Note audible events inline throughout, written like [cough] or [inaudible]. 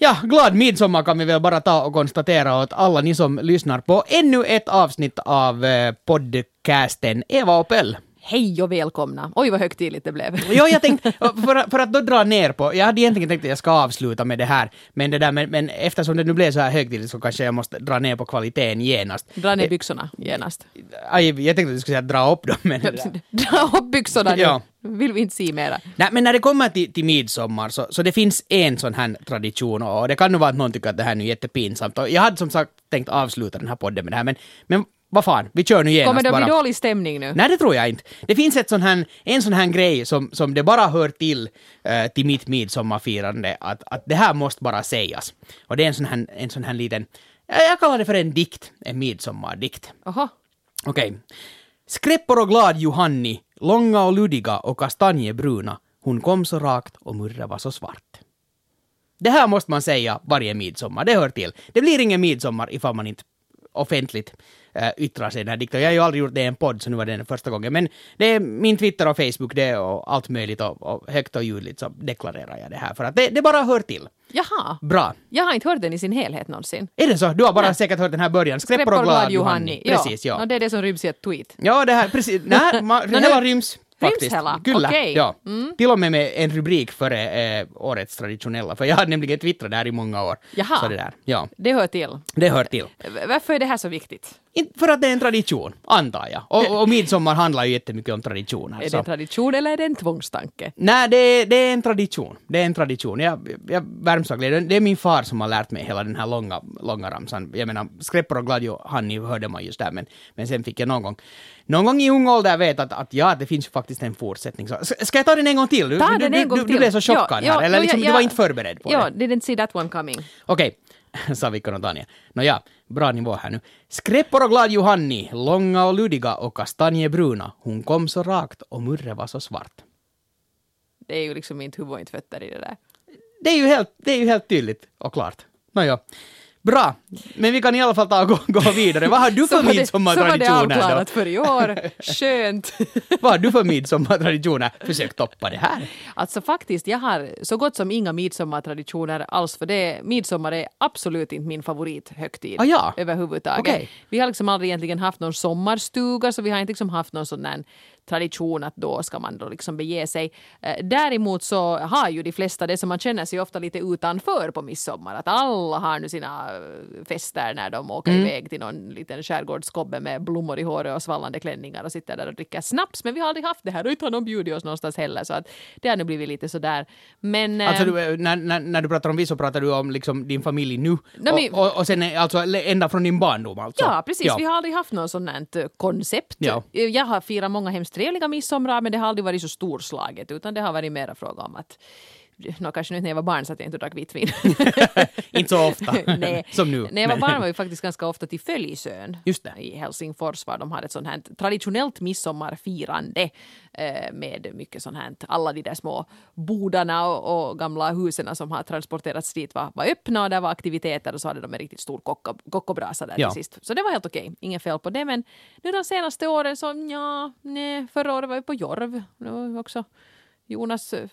Ja, glad midsommar kan vi väl bara ta och konstatera åt alla ni som lyssnar på ännu ett avsnitt av eh, podcasten Eva och Pell. Hej och välkomna! Oj vad högtidligt det blev. Jo, jag tänkte, [laughs] för, att- för att då dra ner på, jag hade egentligen tänkt att jag ska avsluta med det här, men, det där, men, men eftersom det nu blev så här högtidligt så kanske jag måste dra ner på kvaliteten genast. Dra ner byxorna genast. Aj, jag tänkte att du skulle säga dra upp dem, men... [laughs] Dra upp byxorna nu! Ja. Vill vi inte se mera. Nej, men när det kommer till, till midsommar så, så det finns en sån här tradition och det kan nog vara att någon tycker att det här nu är jättepinsamt. Och jag hade som sagt tänkt avsluta den här podden med det här, men, men vad fan, vi kör nu genast Kommer det bara. bli dålig stämning nu? Nej, det tror jag inte. Det finns ett sån här, en sån här grej som, som det bara hör till eh, till mitt midsommarfirande, att, att det här måste bara sägas. Och det är en sån här, en sån här liten, jag kallar det för en dikt, en midsommardikt. Jaha. Okej. Skräppor och glad Johanni, långa och luddiga och kastanjebruna, hon kom så rakt och murra var så svart. Det här måste man säga varje midsommar, det hör till. Det blir ingen midsommar ifall man inte offentligt yttrar sig i den här dikten. Jag har ju aldrig gjort det i en podd, så nu var det den första gången. Men det är min Twitter och Facebook, det och allt möjligt och, och högt och ljudligt så deklarerar jag det här. För att det, det bara hör till. Jaha. Bra. Jag har inte hört den i sin helhet någonsin. Är det så? Du har bara Nej. säkert hört den här början. Skräppor och glad Johanni. Precis, ja. ja. det är det som ryms i ett tweet. Ja, det här, precis. Nej, [laughs] ma, nu- hela ryms. Faktiskt. Kyllä, Okej. ja. Mm. Till och med med en rubrik före eh, årets traditionella, för jag hade nämligen twittrat där i många år. Jaha. Så det där, ja. Det hör till. Det hör till. Varför är det här så viktigt? För att det är en tradition, antar jag. Och, och midsommar handlar ju jättemycket om traditioner. Är det så. en tradition eller är det en tvångstanke? Nej, det är, det är en tradition. Det är en tradition. Jag, jag värms av glädje. Det är min far som har lärt mig hela den här långa, långa ramsan. Jag menar, Skräppor och Gladio, Hanni hörde man just där, men, men sen fick jag någon gång, någon gång i ung ålder veta att, att ja, det finns faktiskt en fortsättning. Så, ska jag ta den en gång till? Du, Ta du, den du, en gång du, till. du blev så chockad Ja, här, ja, eller liksom, ja, du var ja. inte förberedd på Ja, det? didn't see that one coming. Okej, sa Viktor och Tanja. Nåja, bra nivå här nu. Skräppor och glad Johanni, långa och luddiga och kastanjebruna. Hon kom så rakt och murre var så svart. Det är ju liksom inte huvud och inte fötter i det där. Det är ju helt, det är ju helt tydligt och klart. Nåja. Bra, men vi kan i alla fall ta och gå, gå vidare. Vad har du för det- Så var det midsommartraditioner avklarat för i år. [laughs] Skönt. Vad har du för midsommartraditioner? Försök toppa det här. Alltså faktiskt, jag har så gott som inga midsommartraditioner alls för det, midsommar är absolut inte min favorithögtid Ah, ja. överhuvudtaget. Okej. Vi har liksom aldrig egentligen haft någon sommarstuga så vi har inte liksom haft någon sån där tradition att då ska man då liksom bege sig. Eh, Däremot så har ju de flesta det som man känner sig ofta lite utanför på midsommar. Att alla har nu sina eh, fester när de åker Mm. iväg till någon liten skärgårdskobbe med blommor i håret och svallande klänningar och sitter där och dricker snaps. Men vi har aldrig haft det här och inte har någon bjudit oss någonstans heller så att det har nu blivit lite sådär. Men... eh, Alltså, du, när, när, när du pratar om vi så pratar du om liksom din familj nu. Nej, men- och, och, och sen alltså ända från din barndom alltså? Ja, precis. Vi har aldrig haft något eh, koncept. Ja. Jag har firat många hemskt trevliga midsommar men det har aldrig varit så storslaget utan det har varit mera fråga om att [laughs] Nå, kanske nu när jag var barn så att jag inte drack vitt vin. [laughs] Inte så ofta [laughs] Nej. som nu. När jag var barn var vi faktiskt ganska ofta till Följsön Just det. i Helsingfors var de hade ett sånt här traditionellt midsommarfirande eh, med mycket sånt här, alla de där små bodarna och, och gamla husen som har transporterats dit var, var öppna och där var aktiviteter och så hade de en riktigt stor kocka, kockobrasa där Ja. till sist. Så det var helt okej, inget fel på det men nu de senaste åren så ja, nej, förra året var vi på Jorv. Också Jonas, eh,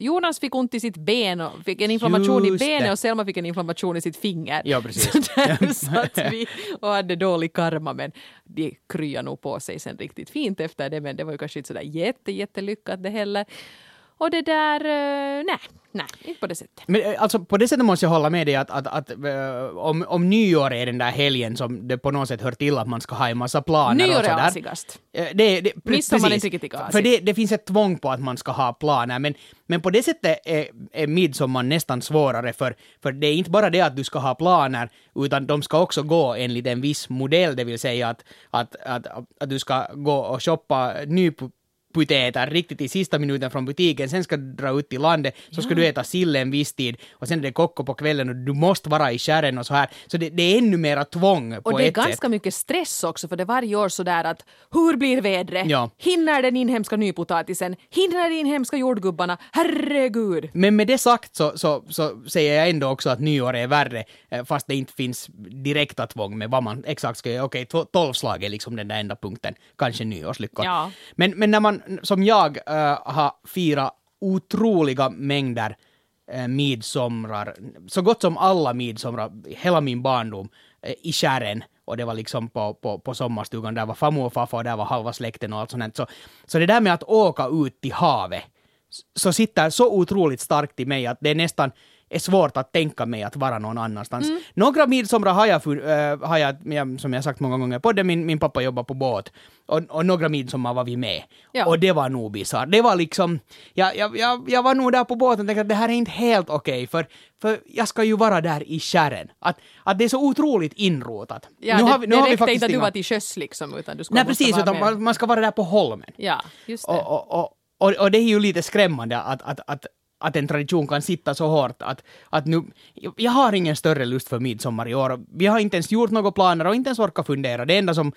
Jonas fick ont i sitt ben och fick en inflammation Just i benet det. och Selma fick en inflammation i sitt finger. Ja, precis. [laughs] Så där satt vi och hade dålig karma men de kryar nog på sig sen riktigt fint efter det men det var ju kanske inte sådär jätte, jättelyckat det heller. Och det där, eh, nej, nej, inte på det sättet. Men eh, alltså på det sättet måste jag hålla med dig att, att, att eh, om, om nyår är den där helgen som det på något sätt hör till att man ska ha en massa planer Nyår och är sådär. asigast. Eh, Det, det, pre- Midsommar är inte riktigt lika För det, det finns ett tvång på att man ska ha planer, men, men på det sättet är, är midsommar nästan svårare, för, för det är inte bara det att du ska ha planer, utan de ska också gå enligt en viss modell, det vill säga att, att, att, att du ska gå och shoppa nypotäter riktigt i sista minuten från butiken, sen ska du dra ut till landet, så ska du äta sill en viss tid, och sen är det kokko på kvällen och du måste vara i skärren och så här. Så det, det är ännu mera tvång på Och det är ett sätt. ganska mycket stress också för det är varje år sådär att hur blir vädret? Ja. Hinner den inhemska nypotatisen? Hinner de inhemska jordgubbarna? Herregud! Men med det sagt så, så, så säger jag ändå också att nyår är värre, eh, fast det inte finns direkta tvång med vad man exakt ska göra. Okej, okay, tolvslag är liksom den där enda punkten, kanske nyårslyckor. Ja. Men, men när man, som jag, äh, har firat otroliga mängder äh, midsomrar, så gott som alla midsomrar, hela min barndom, äh, i Kärren. Och det var liksom på, på, på sommarstugan, där var farmor och farfar och där var halva släkten och allt sånt. Så, så det där med att åka ut till havet, så sitter så otroligt starkt i mig att det är nästan är svårt att tänka mig att vara någon annanstans. Mm. Några midsomrar har jag, äh, har jag, som jag sagt många gånger på det, min, min pappa jobbar på båt. Och, och några midsommar var vi med. Ja. Och det var nog bisarrt. Det var liksom, jag, jag, jag, jag var nog där på båten och tänkte att det här är inte helt okej, okay, för, för jag ska ju vara där i kärren. Att, att det är så otroligt inrotat. Ja, nu har vi, nu det har vi faktiskt inte att du var till sjöss liksom, utan du skulle Nej precis, utan man, man ska vara där på holmen. Ja, just det. Och, och, och, och, och det är ju lite skrämmande att, att, att, att en tradition kan sitta så hårt att, att nu, jag har ingen större lust för midsommar i år. Vi har inte ens gjort några planer och inte ens orkat fundera. Det enda som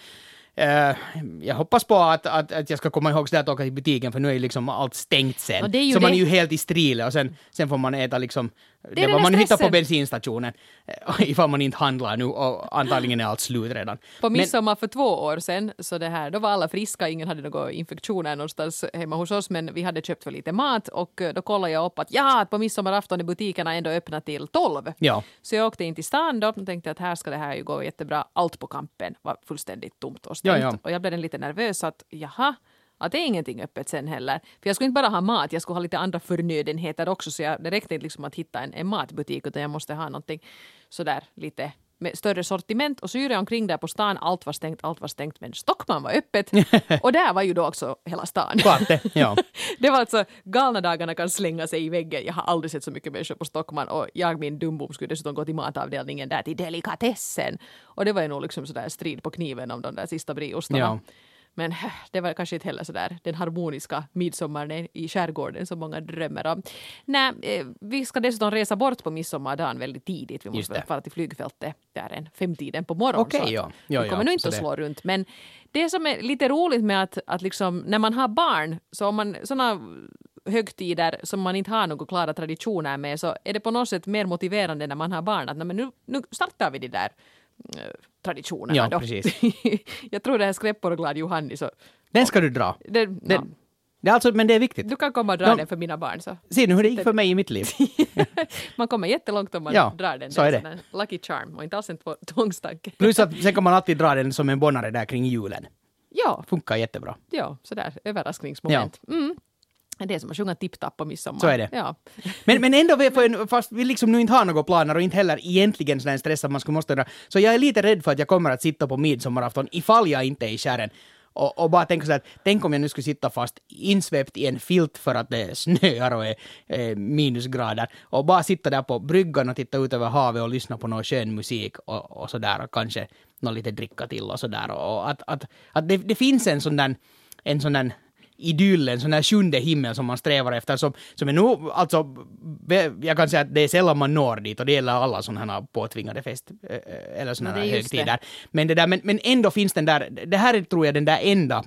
eh, jag hoppas på att, att, att jag ska komma ihåg så att åka till butiken för nu är ju liksom allt stängt sen. Och det så man är ju helt i strile och sen, sen får man äta liksom det, den vad där man hittar på stressen. bensinstationen eh, [laughs] ifall man inte handlar nu och antagligen är allt slut redan. På Men- midsommar för två år sedan, så det här, då var alla friska, ingen hade några infektioner någonstans hemma hos oss, men vi hade köpt för lite mat och eh, då kollade jag upp att ja, på midsommarafton är butikerna ändå öppna till 12. Ja. Så jag åkte in till stan då och tänkte att här ska det här ju gå jättebra. Allt på kampen var fullständigt tomt och stängt. Ja, ja. Och jag blev lite nervös att jaha, att det är ingenting öppet sen heller. För jag skulle inte bara ha mat, jag skulle ha lite andra förnödenheter också. Så jag, det räckte inte liksom att hitta en, en matbutik utan jag måste ha någonting sådär lite med större sortiment och så jag omkring där på stan. Allt var stängt, allt var stängt men Stockman var öppet. [laughs] och där var ju då också hela stan. Klart det, ja. [laughs] Det var alltså galna dagarna kan slänga sig i väggen. Jag har aldrig sett så mycket människor på Stockman och jag min dumbom skulle dessutom gå till matavdelningen där till delikatessen. Och det var ju nog liksom sådär strid på kniven om de där sista brieostarna. Ja. Men det var kanske inte heller sådär den harmoniska midsommaren i skärgården som många drömmer om. Nej, eh, vi ska dessutom resa bort på midsommardagen väldigt tidigt. Vi måste det. fara till flygfältet där en femtiden på morgonen. Så att ja. Ja, vi ja, kommer nog inte så att det- slå runt. Men det som är lite roligt med att, att liksom, när man har barn, så om man sådana högtider som man inte har några klara traditioner med så är det på något sätt mer motiverande när man har barn att "Nej, men nu, nu startar vi de där traditionerna Ja, då. precis. [laughs] jag tror det här skräppor och glad Johanni så Den ska du dra. Det, ja, det är alltså, men det är viktigt. du kan komma och dra Ja. den för mina barn så Se nu hur det gick för mig i mitt liv. [laughs] man kommer jättelångt om man Ja, drar den. så är det. lucky charm och inte alls en två- tvångstanke. Plus att sen kan man alltid dra den som en bonare där kring julen. ja, Funkar jättebra. ja, sådär överraskningsmoment. Mm. Det är som att sjunga tipp-tapp på midsommar. Så är det. Ja. Men, men ändå, fast vi liksom nu inte har några planer och inte heller egentligen sån stress att man skulle måste dra. Så jag är lite rädd för att jag kommer att sitta på midsommarafton ifall jag inte är i kärren. Och, och bara tänka så här, att tänk om jag nu skulle sitta fast insvept i en filt för att det snöar och är eh, minusgrader. Och bara sitta där på bryggan och titta ut över havet och lyssna på någon skön musik och, och sådär och kanske någon lite dricka till och sådär. Och att, att, att det, det finns en sån där, en sån där idyll, en sån här sjunde himmel som man strävar efter, som, som är nog, alltså, jag kan säga att det är sällan man når dit och det gäller alla sådana här påtvingade fest, eh, eller sådana här just det. högtider. Men, det där, men, men ändå finns den där, det här är tror jag den där enda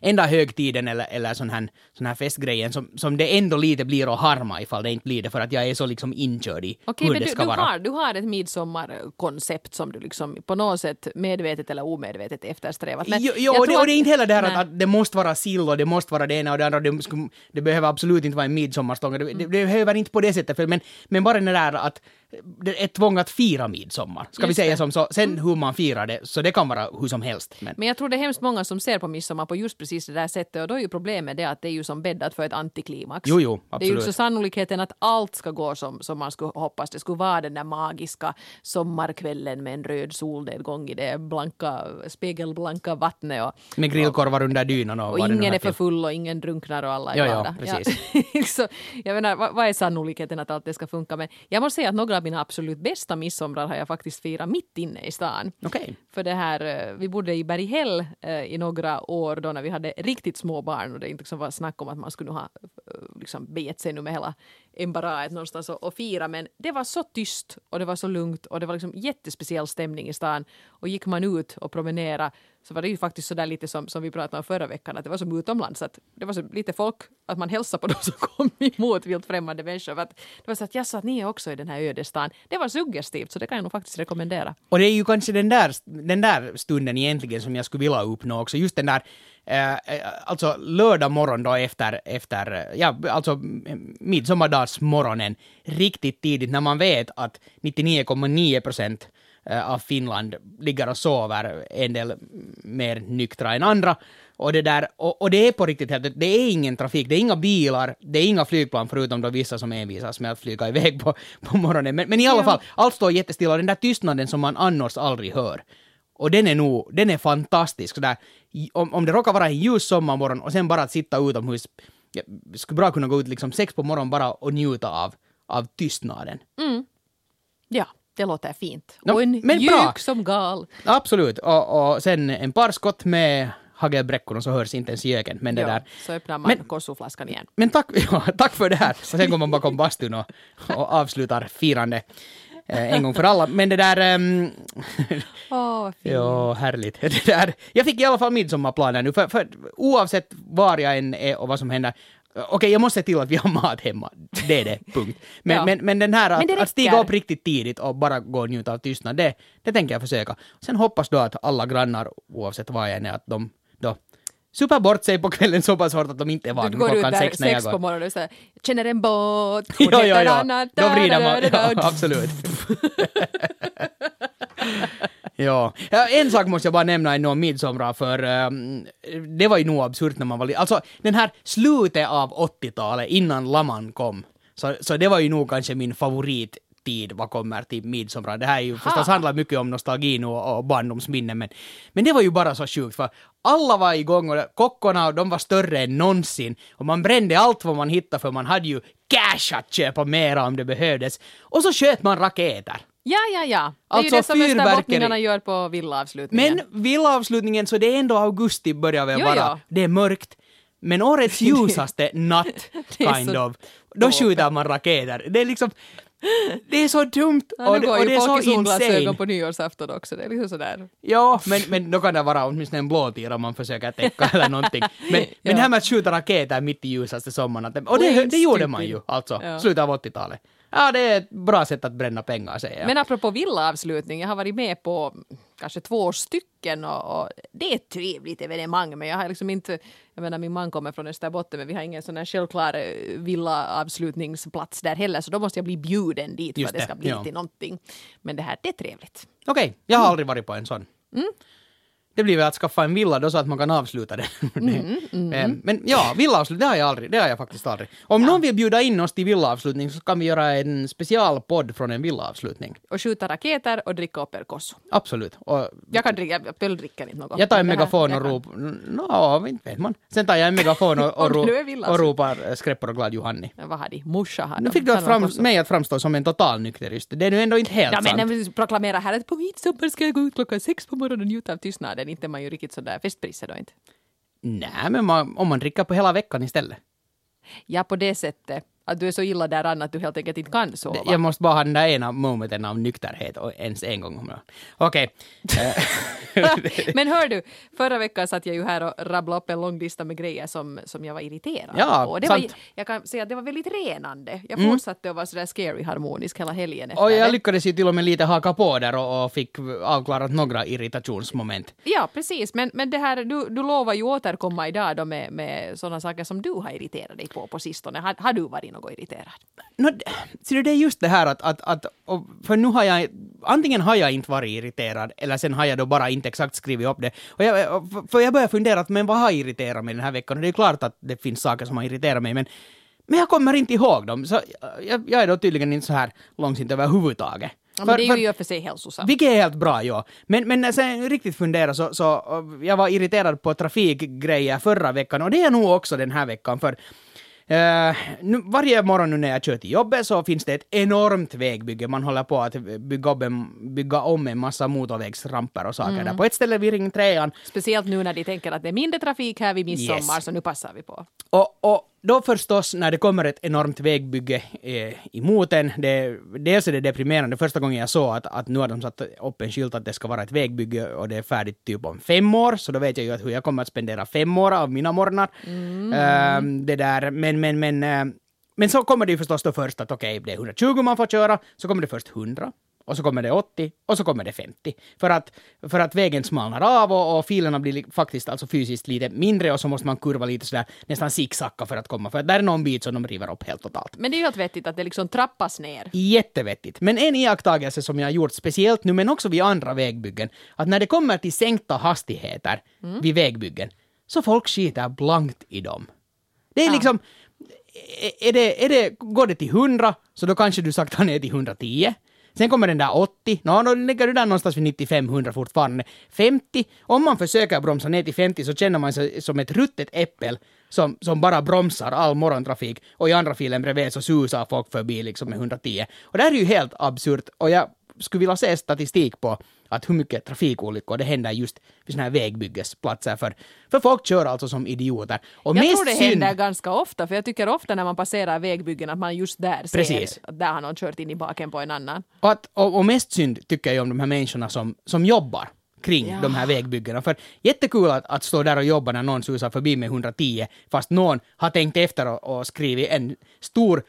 enda högtiden eller, eller sån här, sån här festgrejen som, som det ändå lite blir att harma ifall det inte blir det för att jag är så liksom inkörd i Okej, hur men det du, ska du, vara. har, du har ett midsommarkoncept som du liksom på något sätt medvetet eller omedvetet eftersträvat. Men jo, jo och, det, och det är inte heller det här att, att det måste vara sill och det måste vara det ena och det andra. Det, skulle, det behöver absolut inte vara en midsommarstång. Det, det, det behöver inte på det sättet. För, men, men bara det där att det är tvång att fira midsommar. Ska vi säga det. som så. Sen hur man firar det, så det kan vara hur som helst. Men, Men jag tror det är hemskt många som ser på midsommar på just precis det där sättet och då är ju problemet det att det är ju som bäddat för ett antiklimax. Jo, jo, Det är ju absolut. också sannolikheten att allt ska gå som, som man skulle hoppas. Det skulle vara den där magiska sommarkvällen med en röd solnedgång i det blanka, spegelblanka vattnet och, med grillkorvar under dynan och, och vad ingen är för full och ingen drunknar och alla är Ja, ja, glada. precis. [laughs] så, jag menar, vad, vad är sannolikheten att allt det ska funka? Men jag måste säga att några av mina absolut bästa midsomrar har jag faktiskt firat mitt inne i stan. Okej. För det här, eh, vi bodde i Berghäll eh, i några år då när vi hade riktigt små barn och det inte liksom var snack om att man skulle ha eh, liksom begett sig nu med hela embaraet någonstans och, och fira. Men det var så tyst och det var så lugnt och det var liksom jättespeciell stämning i stan. Och gick man ut och promenera så var det ju faktiskt så där lite som, som vi pratade om förra veckan att det var som utomlands att det var så lite folk att man hälsade på [laughs] dem som kom emot vilt främmande människor. Att det var så att jag sa att ni är också i den här ödestan. Det var suggestivt så det kan jag nog faktiskt rekommendera. Och det är ju kanske den där, den där stunden egentligen som jag skulle vilja uppnå också. Just den där, eh, eh alltså lördag morgon då efter, efter eh, ja, alltså midsommardagsmorgonen, riktigt tidigt när man vet att 99,9 procent av Finland ligger och sover, en del mer nyktra än andra. Och det, där, och, och det är på riktigt helt, det är ingen trafik, det är inga bilar, det är inga flygplan förutom då vissa som envisas med att flyga iväg på, på morgonen. Men, men i alla Ja. fall, allt står jättestilla och den där tystnaden som man annars aldrig hör. Och den är nog, den är fantastisk. Så där, om, om det råkar vara en ljus sommarmorgon och sen bara att sitta utomhus, jag skulle bra kunna gå ut liksom sex på morgonen bara och njuta av, av tystnaden. Ja, det låter fint. No, och en men mjuk bra. som gal. Absolut, och, och sen en par skott med hagelbräckorna så hörs inte ens göken. Men det Ja, där. så öppnar man korsoflaskan igen. Men tack, [laughs] ja, tack för det här. Och sen går man bakom bastun och, och avslutar firande eh, en gång för alla. Men det där... [laughs] vad fint. Ja, härligt. [laughs] Det där, jag fick i alla fall midsommarplaner nu, för, för oavsett var jag än är och vad som händer, Okej, jag måste se till att vi har mat hemma. Det är det, [laughs] punkt. Men, Ja. men, men den här att, att stiga upp riktigt tidigt och bara gå och njuta av tystnad, det, det tänker jag försöka. Sen hoppas då att alla grannar, oavsett var jag än är, att de då super bort sig på kvällen så pass hårt att de inte är Du vakna går ut klockan där sex när jag sex på går. morgonen och säger känner en båt. Jo, jo, jo. Anna, Då vrider man, ja, absolut. [laughs] ja. en sak måste jag bara nämna ännu om midsommar, för ehm, det var ju nog absurt när man var liten. Alltså, den här slutet av 80-talet, innan Laman kom, så, så det var ju nog kanske min favorittid vad kommer till midsommar. Det här är ju förstås handlar mycket om nostalgin och, och barndomsminnen, men, men det var ju bara så sjukt, för alla var igång och kockorna, de var större än någonsin, och man brände allt vad man hittade, för man hade ju cash att köpa mera om det behövdes. Och så sköt man raketer. Ja, ja, ja. Det är Alltså ju det som österbottningarna gör på villaavslutningen. Men villaavslutningen, så det är ändå augusti börjar väl Jo, vara. ja. Det är mörkt. Men årets [laughs] ljusaste natt, [laughs] kind of, då skjuter man raketer. Det är liksom... Det är så dumt Ja, och, nu det- går och det ju är så folk i solglasögon insane. på nyårsafton också. Det är liksom sådär. Ja, men, men då kan det vara åtminstone en blåtira man försöker täcka [laughs] eller någonting. Men, men det här med att skjuta raketer mitt i ljusaste sommaren, och det, det gjorde man ju alltså, Ja. slutet av 80-talet. Ja, det är ett bra sätt att bränna pengar säger jag. Men apropå villaavslutning, jag har varit med på kanske två stycken och, och det är ett trevligt evenemang men jag har liksom inte, jag menar min man kommer från Österbotten men vi har ingen sån här självklar eh, villaavslutningsplats där heller så då måste jag bli bjuden dit Just för att det det, ska bli ja. till någonting. Men det här, det är trevligt. Okej, jag har aldrig varit på en sån. Det blir väl att skaffa en villa då så att man kan avsluta det. [laughs] Eh, Men ja, villaavslutning, det har jag aldrig. Det har jag faktiskt aldrig. Om någon vill bjuda in oss till villaavslutning så kan vi göra en specialpodd från en villaavslutning. Och skjuta raketer och dricka upp er kosso. Absolut. Och Jag kan dricka, jag dricker inte något. jag tar en men megafon och ropar... Nå, inte vet man. Sen tar jag en megafon och, och, [laughs] ro, nu och ropar eh, skräppor och glad Johanni. Men Vad har de? Morsa har Nu de. fick du att fram, mig att framstå som en total nykterist. Det är nu ändå inte helt Ja, men sant. när vi proklamerar här att på midsommar ska jag gå ut klockan sex på morgonen och njuta av tystnaden. Inte är man ju riktigt sådär festprisse då inte. Nej, men man, om man dricker på hela veckan istället. Ja, på det sättet. Att du är så illa däran att du helt enkelt inte kan sova. Jag måste bara ha den där ena momenten av nykterhet och ens en gång om dagen. Okej. Eh, [laughs] [laughs] Men hör du, förra veckan satt jag ju här och rabblade upp en lång lista med grejer som, som jag var irriterad Ja, på. Det var, sant. jag kan säga att det var väldigt renande. Jag fortsatte att vara sådär scary harmonisk hela helgen efter och jag det. lyckades ju till och med lite haka på där och, och fick avklarat några irritationsmoment. Ja, precis. Men, men det här, du, du lovar ju återkomma idag då med, med sådana saker som du har irriterat dig på på sistone. Har, har du varit något irriterad? No, du, det är just det här att, att, att för nu har jag, antingen har jag inte varit irriterad eller sen har jag då bara inte exakt skrivit upp det. Och jag, för- jag börjar fundera, att, men vad har irriterat mig den här veckan? Och det är klart att det finns saker som har irriterat mig, men, men jag kommer inte ihåg dem. Så jag, jag är då tydligen inte så här långsint överhuvudtaget. Ja, men För- det är ju i och för sig hälsosamt. vilket är helt bra, ja. Men, men sen riktigt funderar så, så jag var irriterad på trafikgrejer förra veckan och det är jag nog också den här veckan för eh, nu, varje morgon nu när jag kör till jobbet så finns det ett enormt vägbygge. Man håller på att bygga, upp en, bygga om en massa motorvägsramper och saker där. På ett ställe vid Ring 3 Speciellt nu när de tänker att det är mindre trafik här vid midsommar Yes. så nu passar vi på. Och, och då förstås när det kommer ett enormt vägbygge eh, emot en, det, dels är det deprimerande första gången jag såg att, att nu har de satt upp en skylt att det ska vara ett vägbygge och det är färdigt typ om fem år, så då vet jag ju att hur jag kommer att spendera fem år av mina morgnar. Ehm, det där, men, men, men, eh, men så kommer det ju förstås då först att okej, det är 120 man får köra, så kommer det först 100. Och så kommer det 80 och så kommer det 50. För att, för att vägen smalnar av och, och filerna blir li- faktiskt alltså fysiskt lite mindre och så måste man kurva lite sådär nästan zigzacka för att komma, för att där är någon bit som de river upp helt totalt. Men det är ju helt vettigt att det liksom trappas ner. Jättevettigt. Men en iakttagelse som jag har gjort speciellt nu, men också vid andra vägbyggen, att när det kommer till sänkta hastigheter vid vägbyggen, så folk skiter blankt i dem. Det är Ja. liksom, är det, är det, går det till 100, så då kanske du saktar ner till 110. Sen kommer den där 80, nå, då ligger du där någonstans vid 95-100 fortfarande. 50, om man försöker bromsa ner till 50 så känner man sig som ett ruttet äppel som, som bara bromsar all morgontrafik och i andra filen bredvid så susar folk förbi liksom med 110. Och det här är ju helt absurt och jag skulle vilja se statistik på att hur mycket trafikolyckor det händer just vid sådana här vägbyggesplatser för, för folk kör alltså som idioter. Och Jag mest tror det synd- händer ganska ofta, för jag tycker ofta när man passerar vägbyggen att man just där ser Precis. att där har någon kört in i baken på en annan. Och, att, och, och mest synd tycker jag om de här människorna som, som jobbar kring Ja. de här vägbyggena. För jättekul att, att stå där och jobba när någon susar förbi med 110, fast någon har tänkt efter och, och skrivit en stor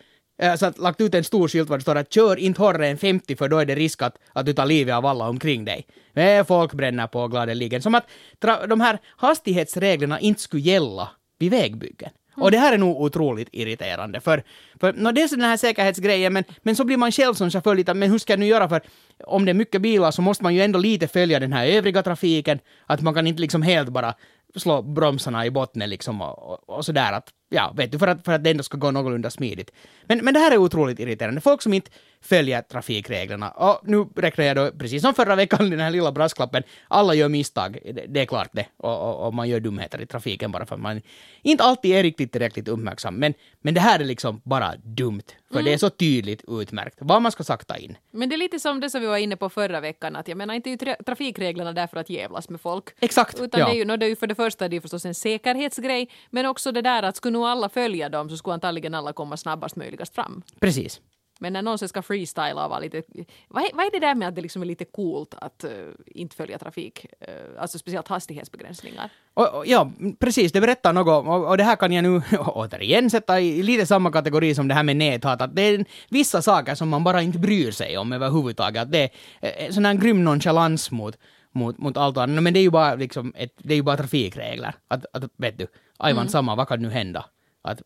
så att lagt ut en stor skylt var det står att kör inte hårdare än 50 för då är det risk att, att du tar livet av alla omkring dig. Men folk bränner på gladeligen. Som att tra, de här hastighetsreglerna inte skulle gälla vid vägbyggen. Och det här är nog otroligt irriterande, för, för no, dels den här säkerhetsgrejen, men, men så blir man själv som chaufför lite, men hur ska jag nu göra för om det är mycket bilar så måste man ju ändå lite följa den här övriga trafiken, att man kan inte liksom helt bara slå bromsarna i botten liksom och, och, och sådär att, ja, vet du, för att, för att det ändå ska gå någorlunda smidigt. Men, men det här är otroligt irriterande. Folk som inte följer trafikreglerna. Och nu räknar jag då, precis som förra veckan, den här lilla brasklappen, alla gör misstag, det, är klart det, och, och, och man gör dumheter i trafiken bara för att man inte alltid är riktigt tillräckligt uppmärksam. Men, men det här är liksom bara dumt, för det är så tydligt utmärkt vad man ska sakta in. Men det är lite som det som vi var inne på förra veckan, att jag menar inte är ju tra- trafikreglerna där för att jävlas med folk. Exakt, Utan ja. det, är ju, no, det är ju för det första det är förstås en säkerhetsgrej, men också det där att skulle nog alla följa dem så skulle antagligen alla komma snabbast möjligast fram. Precis. Men när någon ska freestyla och vara lite... Vad är, vad är det där med att det liksom är lite coolt att eh, inte följa trafik, uh, alltså speciellt hastighetsbegränsningar? Och, och, ja, precis, det berättar något. Och, och det här kan jag nu [laughs] återigen sätta i lite samma kategori som det här med näthat. Att det är vissa saker som man bara inte bryr sig om överhuvudtaget. Att det är eh, sån här grym nonchalans mot, mot, mot allt annat. Men det är ju bara, liksom ett, det är ju bara trafikregler. Att, att vet du, ajvan samma, vad kan nu hända? Att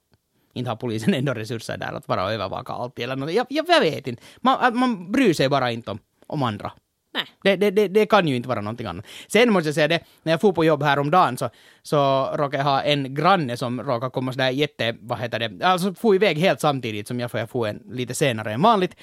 inte har polisen ändå resurser där att bara övervaka allt eller något. Jag, jag, jag vet inte. Man, man bryr sig bara inte om, om andra. Nej. Det, det, det, det kan ju inte vara någonting annat. Sen måste jag säga det, när jag for på jobb häromdagen så, så råkade jag ha en granne som råkade komma sådär jätte, vad heter det, alltså få iväg helt samtidigt som jag, för jag får en lite senare än vanligt.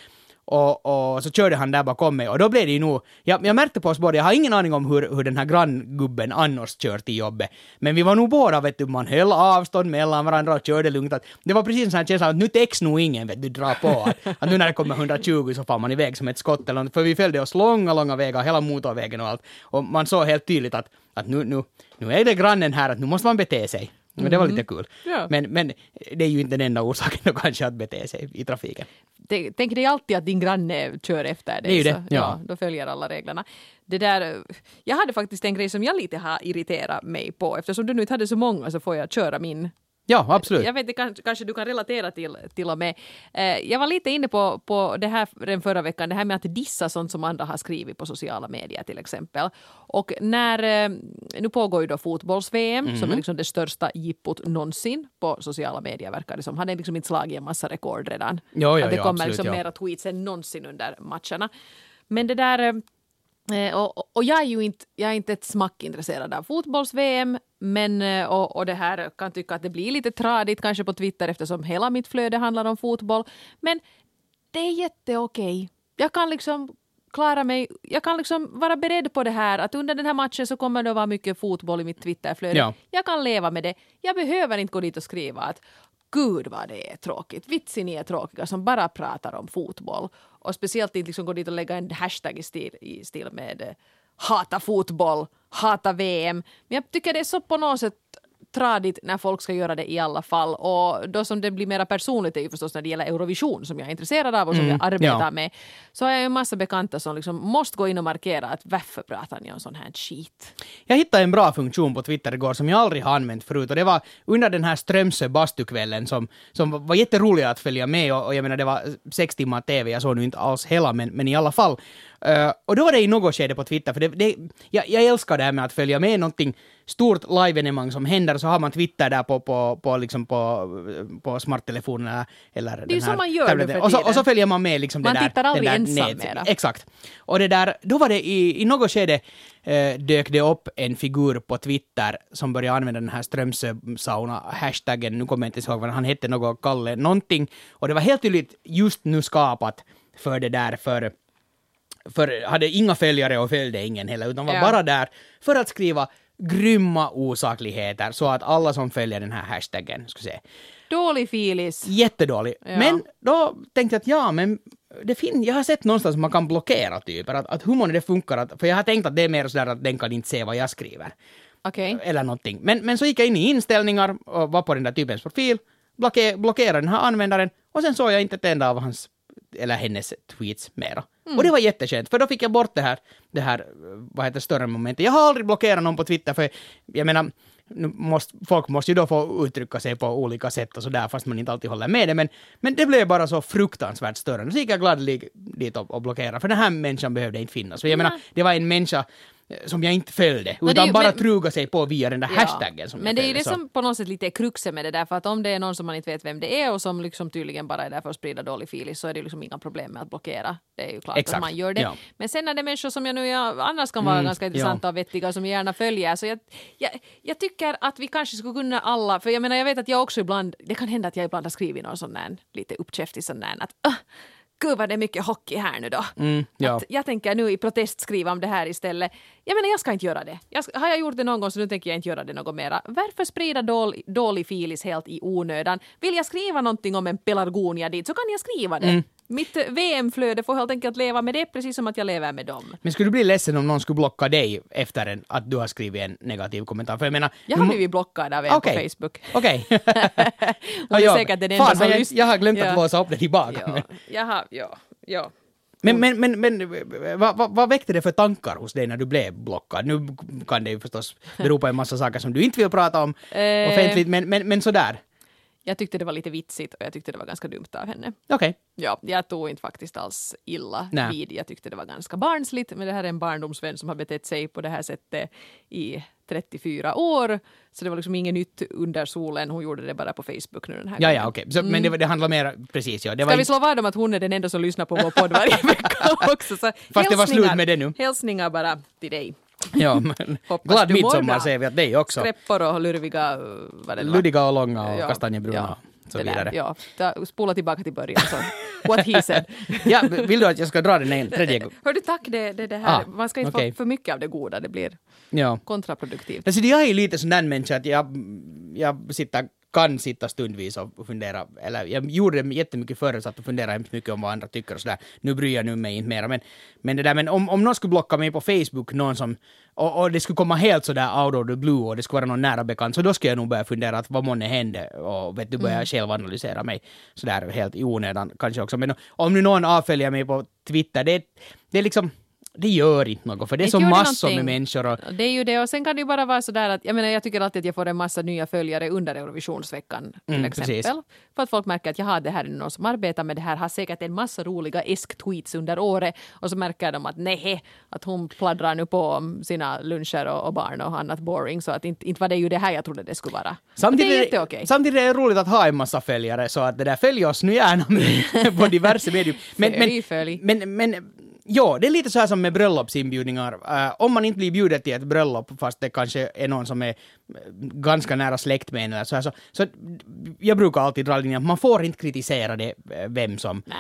Och, och så körde han där bakom mig och då blev det ju nog, jag, jag märkte på oss båda, jag har ingen aning om hur, hur den här granngubben annars kör till jobbet. Men vi var nog båda, vet du, man höll avstånd mellan varandra och körde lugnt. Att det var precis en sån här känsla att nu täcks nog ingen, vet du, dra på. Att, att nu när det kommer 120 så far man iväg som ett skott eller något. För vi följde oss långa, långa vägar, hela motorvägen och allt. Och man såg helt tydligt att, att nu, nu, nu är det grannen här, att nu måste man bete sig. Men det var lite kul. Ja. Men, men det är ju inte den enda orsaken då kanske att bete sig i trafiken. Tänk tänk dig alltid att din granne kör efter dig. Det är ju det, så, ja. Då följer alla reglerna. Det där, jag hade faktiskt en grej som jag lite har irriterat mig på. Eftersom du nu inte hade så många så får jag köra min Ja, absolut. Jag vet inte, kanske, kanske du kan relatera till, till och med. Eh, jag var lite inne på, på det här den förra veckan, det här med att dissa sånt som andra har skrivit på sociala medier till exempel. Och när, eh, nu pågår ju då fotbolls-VM Mhm. som är liksom det största jippot någonsin på sociala medier verkar det som. Han är liksom inte slagit en massa rekord redan. Jo, jo, att det jo, kommer absolut, liksom mera tweets än någonsin under matcherna. Men det där Eh, och, och jag är ju inte, jag är inte ett smack intresserad av fotbolls-VM, men eh, och, och det här kan tycka att det blir lite tradigt kanske på Twitter eftersom hela mitt flöde handlar om fotboll. Men det är jätteokej. Jag kan liksom klara mig, jag kan liksom vara beredd på det här att under den här matchen så kommer det att vara mycket fotboll i mitt Twitterflöde. Ja. Jag kan leva med det. Jag behöver inte gå dit och skriva att Gud vad det är tråkigt. Vitsi ni är tråkiga som bara pratar om fotboll. Och speciellt inte liksom gå dit och lägga en hashtag i stil, i stil med eh, hata fotboll, hata VM. Men jag tycker det är så på något sätt tradigt när folk ska göra det i alla fall. Och då som det blir mer personligt är ju förstås när det gäller Eurovision som jag är intresserad av och som jag arbetar Mm, ja. med. Så har jag en massa bekanta som liksom måste gå in och markera att varför pratar ni om sån här skit? Jag hittade en bra funktion på Twitter igår som jag aldrig har använt förut och det var under den här Strömsö bastukvällen som, som var jätterolig att följa med och, och jag menar det var sex timmar TV, jag såg nu inte alls hela men, men i alla fall. Eh, och då var det i något skede på Twitter, för det, det, jag, jag älskar det här med att följa med någonting stort live-evenemang som händer så har man Twitter där på, på, på, liksom på, på smarttelefonerna eller är ju så man gör nu för och så, tiden. och så följer man med liksom Man det där, tittar aldrig den där ensam mera. Exakt. Och det där, då var det i, i något skede eh, dök det upp en figur på Twitter som började använda den här Strömsö-sauna-hashtaggen, nu kommer jag inte ihåg vad han hette, något Kalle någonting. Och det var helt tydligt just nu skapat för det där, för för hade inga följare och följde ingen heller, utan var Ja. bara där för att skriva grymma osakligheter så att alla som följer den här hashtaggen skulle se. Dålig filis. Jättedålig. Ja. Men då tänkte jag att ja, men det fin- jag har sett någonstans att man kan blockera typer, att, att månde det funkar, att, för jag har tänkt att det är mer sådär att den kan inte se vad jag skriver. Okej. Eller någonting. Men, men så gick jag in i inställningar och var på den där typens profil, blocke, blockerade den här användaren och sen såg jag inte ett enda av hans eller hennes tweets mera. Och det var jätteskönt, för då fick jag bort det här, det här, vad heter större momentet. Jag har aldrig blockerat någon på Twitter, för jag menar, måste, folk måste ju då få uttrycka sig på olika sätt och sådär, fast man inte alltid håller med det, men, men det blev bara så fruktansvärt större. Så gick jag gladeligen dit och, och blockerade, för den här människan behövde inte finnas. För jag menar, det var en människa som jag inte följde, utan ju- bara men- truga sig på via den där Ja. hashtaggen som Men jag det är ju det som på något sätt lite är kruxet med det där, för att om det är någon som man inte vet vem det är och som liksom tydligen bara är där för att sprida dålig filis så är det ju liksom inga problem med att blockera. Det är ju klart Exakt, att man gör det. ja. Men sen är det människor som jag nu jag annars kan vara Mm, ganska ja. intressanta och vettiga som jag gärna följer. Så jag, jag, jag tycker att vi kanske skulle kunna alla, för jag menar jag vet att jag också ibland, det kan hända att jag ibland har skrivit någon sån där lite uppkäftig sån där att uh, Gud vad det är mycket hockey här nu då. Mm, ja. Jag tänker nu i protest skriva om det här istället. Jag menar jag ska inte göra det. Jag ska, har jag gjort det någon gång så nu tänker jag inte göra det något mera. Varför sprida dålig, dålig filis helt i onödan? Vill jag skriva någonting om en pelargonia dit så kan jag skriva det. Mm. Mitt VM-flöde får helt enkelt leva med det precis som att jag lever med dem. Men skulle du bli ledsen om någon skulle blocka dig efter en, att du har skrivit en negativ kommentar? För jag menar... Jag nu har må- blivit blockad av er Okej. på Facebook. Okej. [laughs] Hon är säkert den enda Fan, som jag, jag har glömt Ja. att låsa upp det tillbaka. Ja, jag har, ja, ja. Men, men, men, men vad, vad, vad väckte det för tankar hos dig när du blev blockad? Nu kan det ju förstås bero på en massa saker som du inte vill prata om Eh. offentligt, men, men, men sådär. Jag tyckte det var lite vitsigt och jag tyckte det var ganska dumt av henne. Okej. Ja, jag tog inte faktiskt alls illa Nej. vid. Jag tyckte det var ganska barnsligt, men det här är en barndomsvän som har betett sig på det här sättet i 34 år. Så det var liksom inget nytt under solen. Hon gjorde det bara på Facebook nu den här Ja, gången. ja, okej. Så, Men det, det handlar mer, precis ja. Det Ska vi inte, slå vad om att hon är den enda som lyssnar på vår podd varje [laughs] vecka också? Så Fast det var slut med det nu. Hälsningar bara till dig. Ja, [laughs] men, Hoppas glad du midsommar säger vi att dig också. Skräppor och lurviga... Vad. Luddiga och långa och Ja, kastanjebruna ja, så vidare. Ja, spola tillbaka till början. Så. What he said. [laughs] Ja, vill du att jag ska dra den en tredje gång? Hördu, tack. Det, det, det här. Ah, Man ska inte okej. få för mycket av det goda. Det blir Ja. kontraproduktivt. Alltså jag är lite sån där människa att jag, jag sitter, kan sitta stundvis och fundera, eller jag gjorde det jättemycket förr, satt och funderade hemskt mycket om vad andra tycker och sådär. Nu bryr jag nu mig inte mera, men, men det där, men om, om någon skulle blocka mig på Facebook, någon som, och, och det skulle komma helt sådär out of the blue och det skulle vara någon nära bekant, så då skulle jag nog börja fundera att vad månne hände och vet du, börja själv analysera mig sådär helt i onödan kanske också. Men om nu någon avföljer mig på Twitter, det, det är liksom, det gör inte något, för det är Inte så massor med människor och Det är ju det och sen kan det ju bara vara sådär att jag menar jag tycker alltid att jag får en massa nya följare under Eurovisionsveckan till Mm, exempel. precis. För att folk märker att jaha det här är någon som arbetar med det här, har säkert en massa roliga esk-tweets under året och så märker de att nej, att hon pladdrar nu på om sina luncher och, och barn och annat boring så att inte, inte var det ju det här jag trodde det skulle vara. Samtidigt, det är är jätteokej. samtidigt är det roligt att ha en massa följare så att det där följ oss nu gärna [laughs] på diverse medier. Men, men, följ. men, men ja, det är lite så här som med bröllopsinbjudningar. Eh, om man inte blir bjuden till ett bröllop fast det kanske är någon som är eh, ganska nära släkt med en eller så här, så, så jag brukar alltid dra linjen att man får inte kritisera det, eh, vem som, Nä.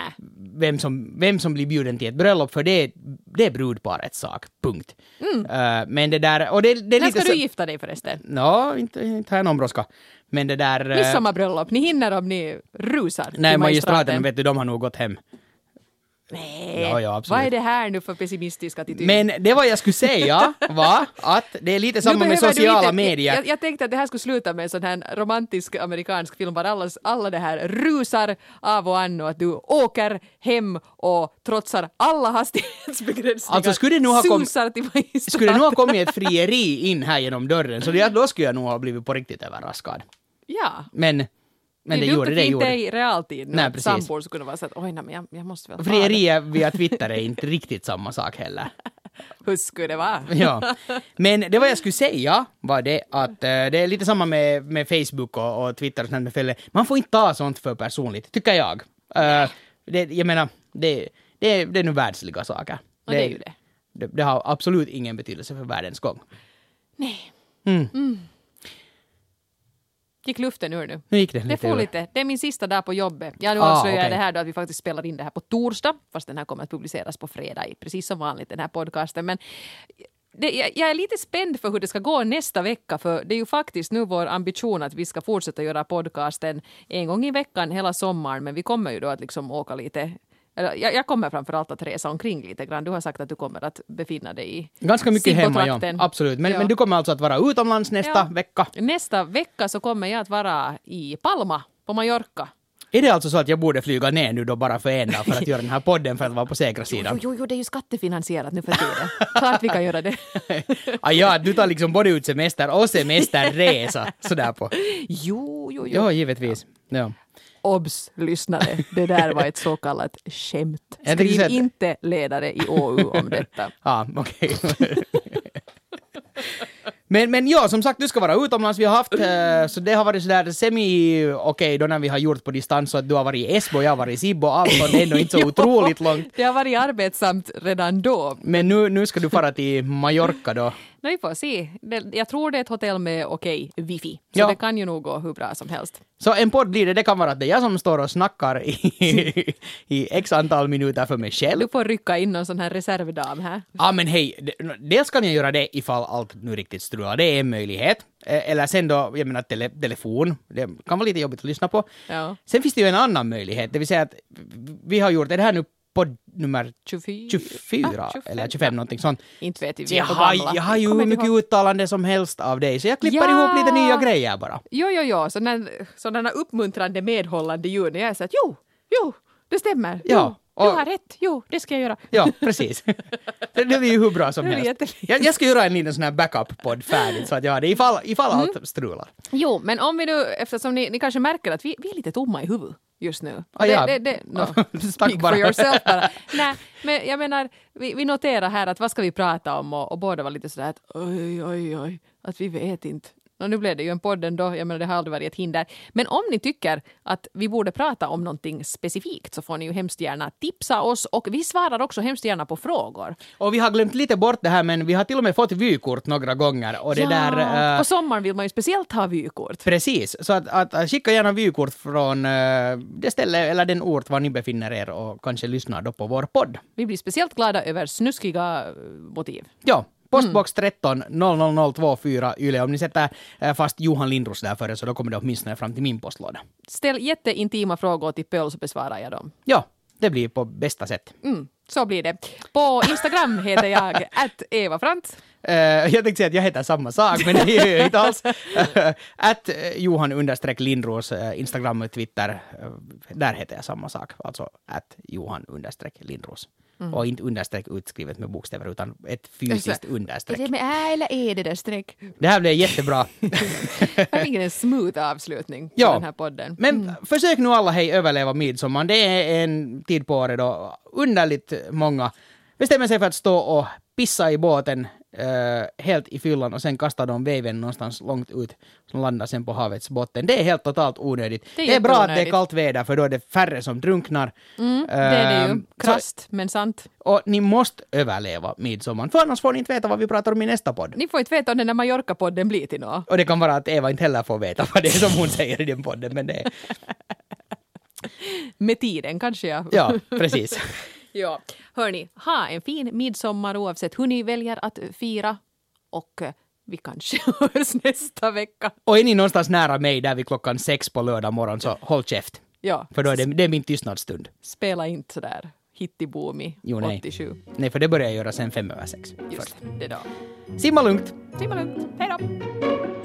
vem som, vem som blir bjuden till ett bröllop för det, det är brudparets sak, punkt. Eh, men det där, och det, det är När lite ska så, du gifta dig förresten? Nå, inte, inte har jag någon brådska. Men det där... Midsommarbröllop, ni hinner om ni rusar Nej, magistraten, vet du, de har nog gått hem. Nej, Ja, ja, vad är det här nu för pessimistisk attityd? Men det vad jag skulle säga var att det är lite samma med sociala inte- medier. Jag, jag tänkte att det här skulle sluta med en sån här romantisk amerikansk film där alla, alla det här rusar av och an och att du åker hem och trotsar alla hastighetsbegränsningar. Alltså, skulle det nu ha kom-. Skulle det nu ha kommit ett frieri in här genom dörren så det, då skulle jag nog ha blivit på riktigt överraskad. Ja. Men, men det, är gjorde det. inte Gjorde. i realtid nu. Nej, precis. Sambor skulle kunna vara så att oj nej, men jag, jag måste väl det. Frierier via Twitter är inte riktigt samma sak heller. [laughs] Hur skulle det vara? [laughs] Ja. Men det vad jag skulle säga var det att eh, det är lite samma med, med Facebook och, och Twitter och sånt med fälle. Man får inte ta sånt för personligt, tycker jag. Uh, det, jag menar, det, det, det är nu världsliga saker. Och det är ju det. Det, det har absolut ingen betydelse för världens gång. Nej. Mm. Gick luften ur nu? Nu gick det Det lite får ur. lite. Det är min sista dag på jobbet. Ja, nu Ah, avslöjar jag okej. det här då att vi faktiskt spelar in det här på torsdag, fast den här kommer att publiceras på fredag, precis som vanligt, den här podcasten. Men det, jag, jag är lite spänd för hur det ska gå nästa vecka, för det är ju faktiskt nu vår ambition att vi ska fortsätta göra podcasten en gång i veckan hela sommaren, men vi kommer ju då att liksom åka lite jag, jag kommer framförallt att resa omkring lite grann. Du har sagt att du kommer att befinna dig i Ganska mycket hemma, ja. Absolut. Men, Ja. men du kommer alltså att vara utomlands nästa Ja. vecka. Nästa vecka så kommer jag att vara i Palma på Mallorca. Är det alltså så att jag borde flyga ner nu då bara för en dag för att göra den här podden för att vara på säkra Jo, sidan? jo, jo, det är ju skattefinansierat nu för tiden. Klart vi kan göra det. [laughs] ah, ja, du tar liksom både ut semester och semesterresa sådär på. Jo, jo, jo. Ja, givetvis. Ja. Obs, lyssnare. Det där var ett så kallat skämt. Skriv att- inte ledare i OU om [laughs] detta. Ja, okej. [laughs] men, men ja, som sagt, du ska vara utomlands. Vi har haft, eh, så det har varit sådär semi okej då när vi har gjort på distans så att du har varit i Esbo, jag har varit i Sibbo, avstånd är ändå inte så [laughs] Jo, otroligt långt. Det har varit arbetsamt redan då. Men nu, nu ska du fara till Mallorca då. Men vi får se. Jag tror det är ett hotell med okej wifi. Så Ja. det kan ju nog gå hur bra som helst. Så en podd blir det, det kan vara att det är jag som står och snackar i, [laughs] i x antal minuter för mig själv. Du får rycka in någon sån här reservdam här. Ja men hej, dels kan jag göra det ifall allt nu riktigt strular, det är en möjlighet. Eh, Eller sen då, jag menar tele, telefon, det kan vara lite jobbigt att lyssna på. Ja. Sen finns det ju en annan möjlighet, det vill säga att vi har gjort, är det här nu podd nummer 24? 24 Ah, 25, eller 25 någonting sånt. Inte vet Så är jag för har, jag har ju hur mycket ihåg? uttalande som helst av dig, så jag klipper Ja! ihop lite nya grejer bara. Jo, jo, jo, sådana, sådana uppmuntrande medhållande ljud. Jag säger att jo, jo, det stämmer. Ja, Jo, du och- har rätt. Jo, det ska jag göra. Ja, precis. det blir ju hur bra som helst. Jag, jag ska göra en liten sån här backup-podd färdigt så att jag har det ifall, ifall Mm. allt strular. Jo, men om vi nu, eftersom ni, ni kanske märker att vi, vi är lite tomma i huvudet just nu. Ah, det, ja. det, det, no, [laughs] speak for yourself bara. Nej, men jag menar, vi, vi noterar här att vad ska vi prata om och, och båda var lite sådär att oj, oj, oj, att vi vet inte. Och nu blev det ju en podd ändå, jag menar det har aldrig varit ett hinder. Men om ni tycker att vi borde prata om någonting specifikt så får ni ju hemskt gärna tipsa oss och vi svarar också hemskt gärna på frågor. Och vi har glömt lite bort det här men vi har till och med fått vykort några gånger och det där... eh, På sommaren vill man ju speciellt ha vykort. Precis, så att, att, att skicka gärna vykort från eh, det ställe eller den ort var ni befinner er och kanske lyssnar då på vår podd. Vi blir speciellt glada över snuskiga motiv. Ja, postbox 13 00024 Yle. Om ni sätter eh, fast Johan Lindros där före så då kommer det åtminstone fram till min postlåda. Ställ jätteintima frågor till Pöl så besvarar jag dem. Ja, det blir på bästa sätt. Mm, så blir det. På Instagram heter jag [laughs] att Eva Frant. Eh, jag tänkte säga att jag heter samma sak, men det är ju inte alls. [laughs] Att Johan understreck Lindros eh, Instagram och Twitter, där heter jag samma sak. Alltså att Johan understreck Lindros. Och inte understreck utskrivet med bokstäver, utan ett fysiskt Är understreck. det med ä eller är det där streck? Det här blev jättebra. [laughs] [laughs] Fick en smooth avslutning på Ja. den här podden. Men försök nu alla hej överleva midsommar. Det är en tid på året då underligt många bestämmer sig för att stå och pissa i båten eh, helt i fyllan och sen kasta de veven någonstans långt ut som landar sen på havets botten. Det är helt totalt onödigt. Det är Det är, bra att det är kallt väder för då är det färre som drunknar. Mm, det är det ju. Så- Krasst, men sant. Och ni måste överleva midsommar, för annars får ni inte veta vad vi pratar om i nästa podd. Ni får inte veta om den där Mallorca-podden blir till något. Och det kan vara att Eva inte heller får veta vad det är som hon säger i den podden, men det är... [laughs] Med tiden kanske jag... Ja, precis. Ja. Hörni, ha en fin midsommar oavsett hur ni väljer att fira. Och eh, vi kanske [laughs] hörs nästa vecka. Och är ni någonstans nära mig där vid klockan sex på lördag morgon så håll käft. Ja, För då är det, det är min tystnadsstund. spela inte sådär hittiboomi Jo, nej. 87. Nej, för det började jag göra sen fem över sex. Just det, det då. Simma lugnt! Simma lugnt. Hej då!